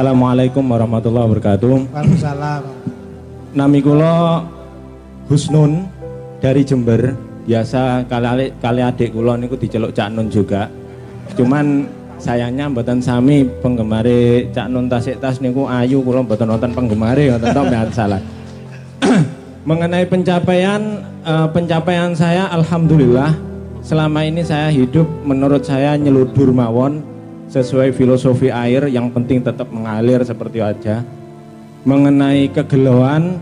Assalamualaikum warahmatullahi wabarakatuh. Waalaikumsalam. Nami kula Husnun dari Jember. Biasa kali kali adik kula niku diceluk Cak Nun juga. Cuman sayangnya mboten sami penggemare Cak Nun Tasik Tas niku ayu kula mboten nonton penggemare ngoten tok salah. Mengenai pencapaian eh, pencapaian saya alhamdulillah selama ini saya hidup menurut saya nyeludur mawon sesuai filosofi air yang penting tetap mengalir seperti aja. Mengenai kegelauan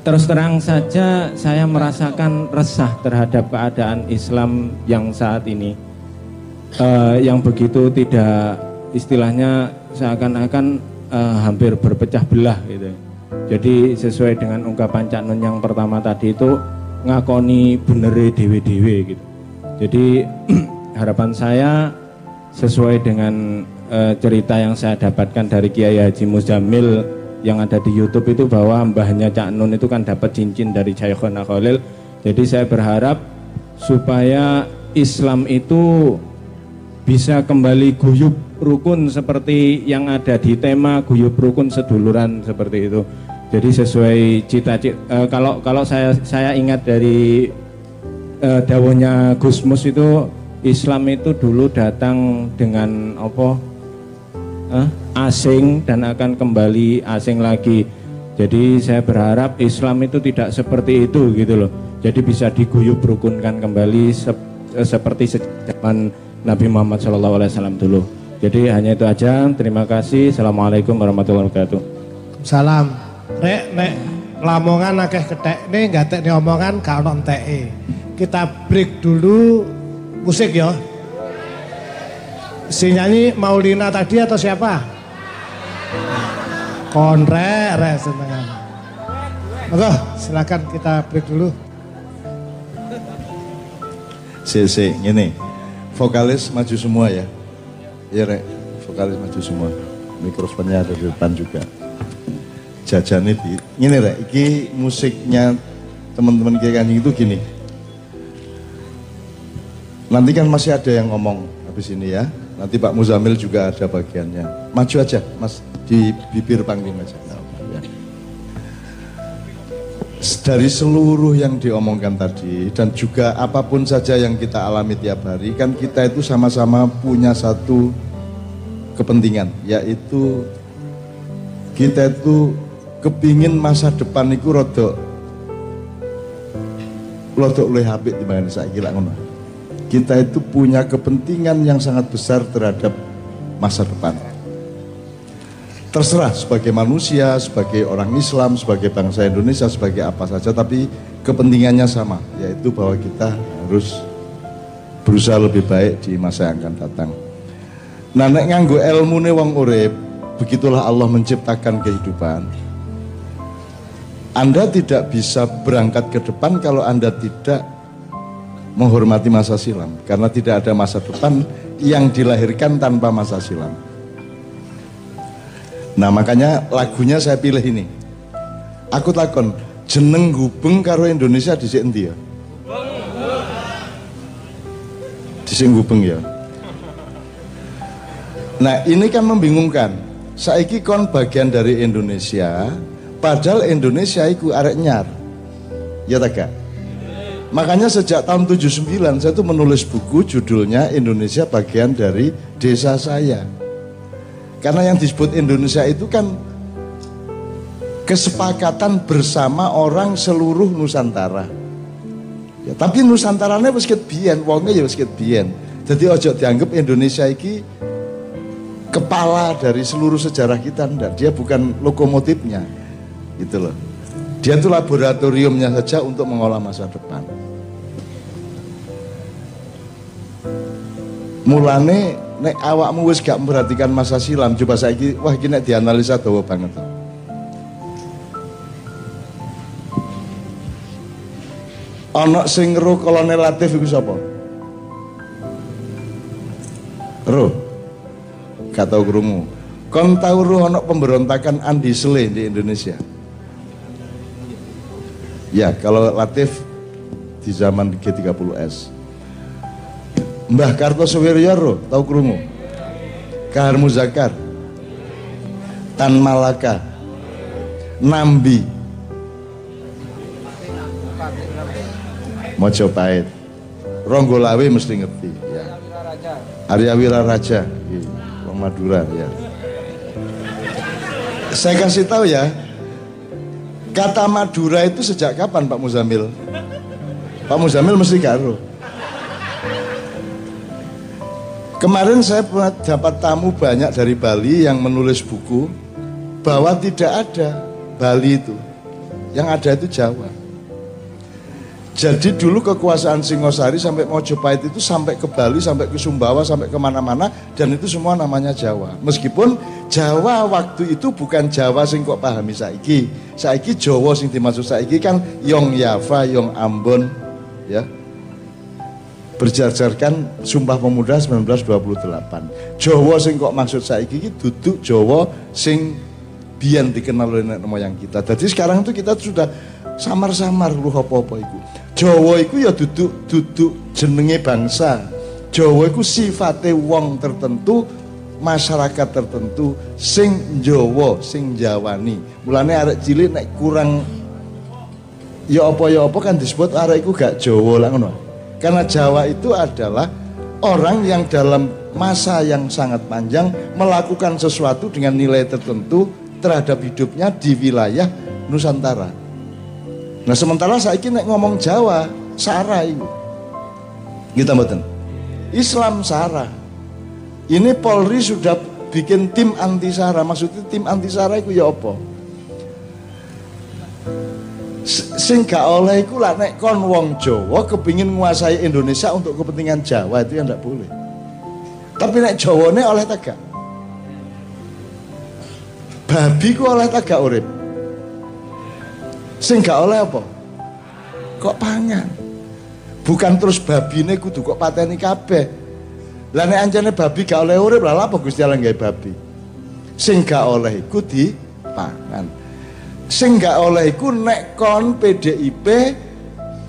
terus terang saja saya merasakan resah terhadap keadaan Islam yang saat ini Eh, yang begitu tidak istilahnya seakan-akan eh, hampir berpecah belah gitu. Jadi sesuai dengan ungkapan Cak Nun yang pertama tadi itu ngakoni benere dewe-dewe gitu. Jadi harapan saya sesuai dengan eh, cerita yang saya dapatkan dari Kiai Haji Muzamil yang ada di YouTube itu bahwa mbahnya Cak Nun itu kan dapat cincin dari Syekhona Khalil. Jadi saya berharap supaya Islam itu bisa kembali guyup rukun seperti yang ada di tema guyup rukun seduluran seperti itu. Jadi sesuai cita-cita eh, kalau kalau saya saya ingat dari eh, dawuhnya Gusmus itu Islam itu dulu datang dengan apa eh, asing dan akan kembali asing lagi. Jadi saya berharap Islam itu tidak seperti itu gitu loh. Jadi bisa diguyup rukunkan kembali sep- eh, seperti zaman Nabi Muhammad SAW dulu. Jadi hanya itu aja. Terima kasih. Assalamualaikum warahmatullahi wabarakatuh. Salam. Rek, nek lamongan akeh ketek nih nggak tek omongan gak ono enteke. Kita break dulu musik ya. Si nyanyi Maulina tadi atau siapa? Konrek, rek senengan. Silakan kita break dulu. Si, si, gini. Vokalis maju semua ya. Iya rek, vokalis maju semua. Mikrofonnya ada di depan juga. Jajan di, gini rek, iki musiknya teman-teman Kanjeng itu gini. Nanti kan masih ada yang ngomong habis ini ya. Nanti Pak Muzamil juga ada bagiannya. Maju aja, Mas, di bibir panggung aja. Ya. Dari seluruh yang diomongkan tadi dan juga apa pun saja yang kita alami tiap hari kan kita itu sama-sama punya satu kepentingan yaitu kita itu kepingin masa depan itu rodok rodok oleh habis di saya kira ngono. Kita itu punya kepentingan yang sangat besar terhadap masa depan terserah sebagai manusia, sebagai orang Islam, sebagai bangsa Indonesia, sebagai apa saja, tapi kepentingannya sama, yaitu bahwa kita harus berusaha lebih baik di masa yang akan datang. Nah, nek nganggo ilmu nih wong urip, begitulah Allah menciptakan kehidupan. Anda tidak bisa berangkat ke depan kalau Anda tidak menghormati masa silam, karena tidak ada masa depan yang dilahirkan tanpa masa silam. Nah makanya lagunya saya pilih ini. Aku takon, jeneng gubeng karo Indonesia di endi ya? Di gubeng ya. Nah ini kan membingungkan. Saiki kon bagian dari Indonesia, padahal Indonesia itu arek nyar. Ya tak gak? Makanya sejak tahun 79 saya tuh menulis buku judulnya Indonesia bagian dari desa saya. Karena yang disebut Indonesia itu kan kesepakatan bersama orang seluruh Nusantara. Ya, tapi Nusantaranya wis ket biyen, wonge ya wis ket. Jadi ojo dianggap Indonesia iki kepala dari seluruh sejarah kita ndak. Dia bukan lokomotifnya. Gitu loh. Dia itu laboratoriumnya saja untuk mengolah masa depan. Mulane nek awakmu wis gak memperhatikan masa silam, coba saiki wah iki nek dianalisa dawa banget. Ana sing ro kolonel Latif iku sapa? Ro. Gak tau krungu. Kon tau ro ana pemberontakan Andi Sele di Indonesia? Ya, kalau Latif di zaman G30S. Mbah Kartosuwiryo tau krungu? Kahar Muzakar. Tan Malaka, Nambi, Mojopahit, Ronggolawe mesti ngerti ya. Arya Wiraraja, iya, Wong Madura ya. Saya kasih tahu ya, kata Madura itu sejak kapan Pak Muzamil? Pak Muzamil mesti karo. Kemarin saya dapat tamu banyak dari Bali yang menulis buku bahwa tidak ada Bali itu. Yang ada itu Jawa. Jadi dulu kekuasaan Singosari sampai Mojopahit itu sampai ke Bali, sampai ke Sumbawa, sampai ke mana-mana dan itu semua namanya Jawa. Meskipun Jawa waktu itu bukan Jawa sing kok pahami saiki. Saiki Jawa sing dimaksud saiki kan Yong Yava, Yong Ambon, ya berjajarkan Sumpah Pemuda 1928. Jawa sing kok maksud saiki iki duduk Jawa sing biyen dikenal oleh nenek moyang kita. Jadi sekarang itu kita sudah samar-samar lu apa-apa iku. Jawa iku ya duduk duduk jenenge bangsa. Jawa iku sifate wong tertentu masyarakat tertentu sing Jawa, sing Jawani. Mulane arek cilik nek kurang ya apa ya kan disebut arek iku gak Jawa lah ngono. Karena Jawa itu adalah orang yang dalam masa yang sangat panjang melakukan sesuatu dengan nilai tertentu terhadap hidupnya di wilayah Nusantara. Nah sementara saya ini ngomong Jawa, Sara itu. Kita mboten. Islam Sara. Ini Polri sudah bikin tim anti Sara. Maksudnya tim anti Sara itu ya apa? Sing gak oleh iku lah nek kon wong Jawa kepingin menguasai Indonesia untuk kepentingan Jawa itu yang tidak boleh. Tapi nek Jawane oleh tegak. Babi ku oleh tegak urip. Sing gak oleh apa? Kok pangan? Bukan terus babine kudu kok pateni kabeh. Lah nek anjane babi gak oleh urip lah apa Gusti Allah babi? Sing gak oleh iku dipangan sing gak oleh iku nek kon PDIP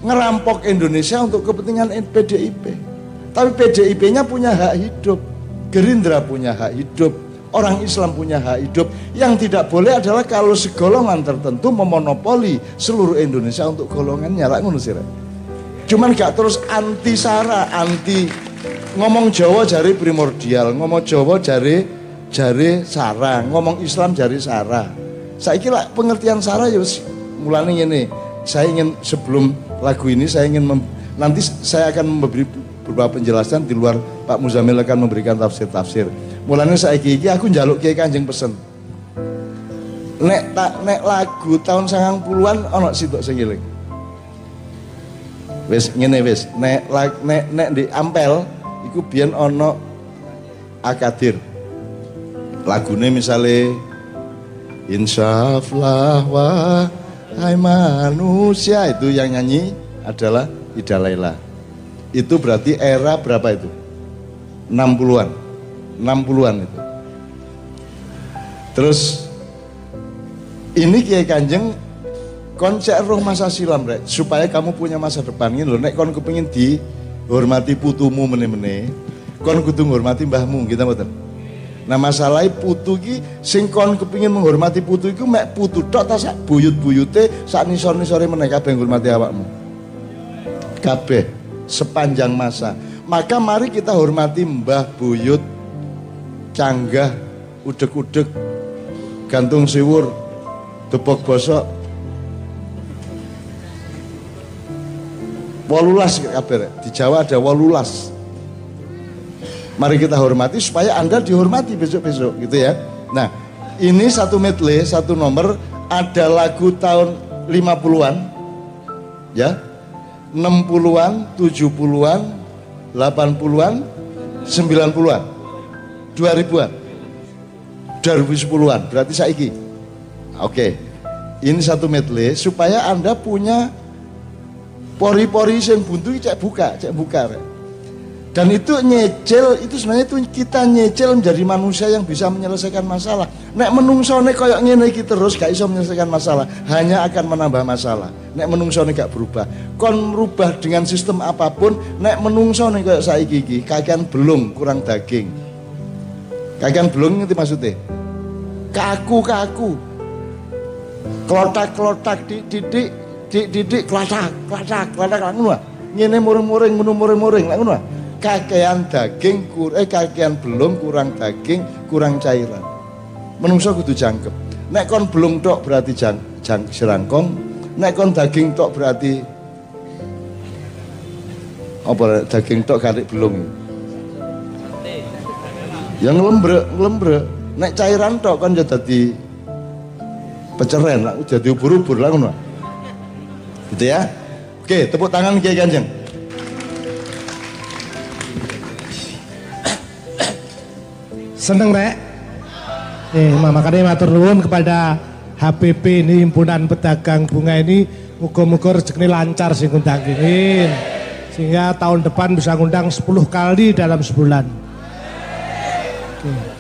ngerampok Indonesia untuk kepentingan PDIP. Tapi PDIP-nya punya hak hidup, Gerindra punya hak hidup, orang Islam punya hak hidup. Yang tidak boleh adalah kalau segolongan tertentu memonopoli seluruh Indonesia untuk golongannya. Lah ngono. Cuman gak terus anti sara, anti ngomong Jawa jari primordial, ngomong Jawa jari jari sara, ngomong Islam jari sara. Saya kira pengertian Sarah ya mulanya ini. Saya ingin sebelum lagu ini saya ingin nanti saya akan memberi beberapa penjelasan di luar Pak Muzamil akan memberikan tafsir-tafsir. Mulanya saya iki aku njaluk kiai kanjeng pesen. Nek tak nek lagu tahun sangang puluhan ono sitok sing eling. Wis ngene wis, nek nek nek di Ampel iku biyen ono Akadir. Lagune misalnya Insyaflah wahai manusia itu yang nyanyi adalah Ida Laila. Itu berarti era berapa itu? 60-an. 60-an itu. Terus ini Kiai Kanjeng konsep roh masa silam rek supaya kamu punya masa depan ini loh nek kon kepengin dihormati putumu meneh-meneh kon kudu ngurmati mbahmu kita gitu, Nah masalah putu ki sing kon kepingin menghormati putu iku mek putu tok ta sak buyut-buyute sak nisor-nisore meneh kabeh ngurmati awakmu. Kabeh sepanjang masa. Maka mari kita hormati mbah buyut canggah udek-udek gantung siwur tepok bosok walulas kabeh di Jawa ada walulas Mari kita hormati supaya Anda dihormati besok-besok gitu ya. Nah, ini satu medley, satu nomor ada lagu tahun 50-an ya. 60-an, 70-an, 80-an, 90-an, 2000-an, 2010-an. Berarti saiki. Oke. Ini satu medley supaya Anda punya pori-pori yang buntu cek buka, cek buka. Dan itu nyecil, itu sebenarnya itu kita nyecil menjadi manusia yang bisa menyelesaikan masalah. Nek menungso nek koyok ngene iki terus gak bisa menyelesaikan masalah, hanya akan menambah masalah. Nek menungso nek gak berubah. Kon merubah dengan sistem apa pun, nek menungso nek koyok saiki iki kagian belum kurang daging. Kagian belum ngerti maksudnya? kaku-kaku. Klotak-klotak dididik dididik klatak, klatak, klatak ngono. Ngene muring-muring, ngono muring-muring ngono. Kakean daging kur eh kakean belum kurang daging, kurang cairan. Menungso kudu jangkep. Nek kon belum tok berarti jang, jang serangkong, nek kon daging tok berarti apa daging tok kali belum. Yang lembre, lembre. Nek cairan tok kan jadi dadi peceren lah, jadi ubur-ubur lah ngono. Gitu ya. Oke, tepuk tangan Kiai Kanjeng. Seneng rek? Eh, makanya matur nuwun kepada HPP ini himpunan pedagang bunga ini muga-muga rezeki lancar sing ngundang sehingga tahun depan bisa ngundang 10 kali dalam sebulan. Oke.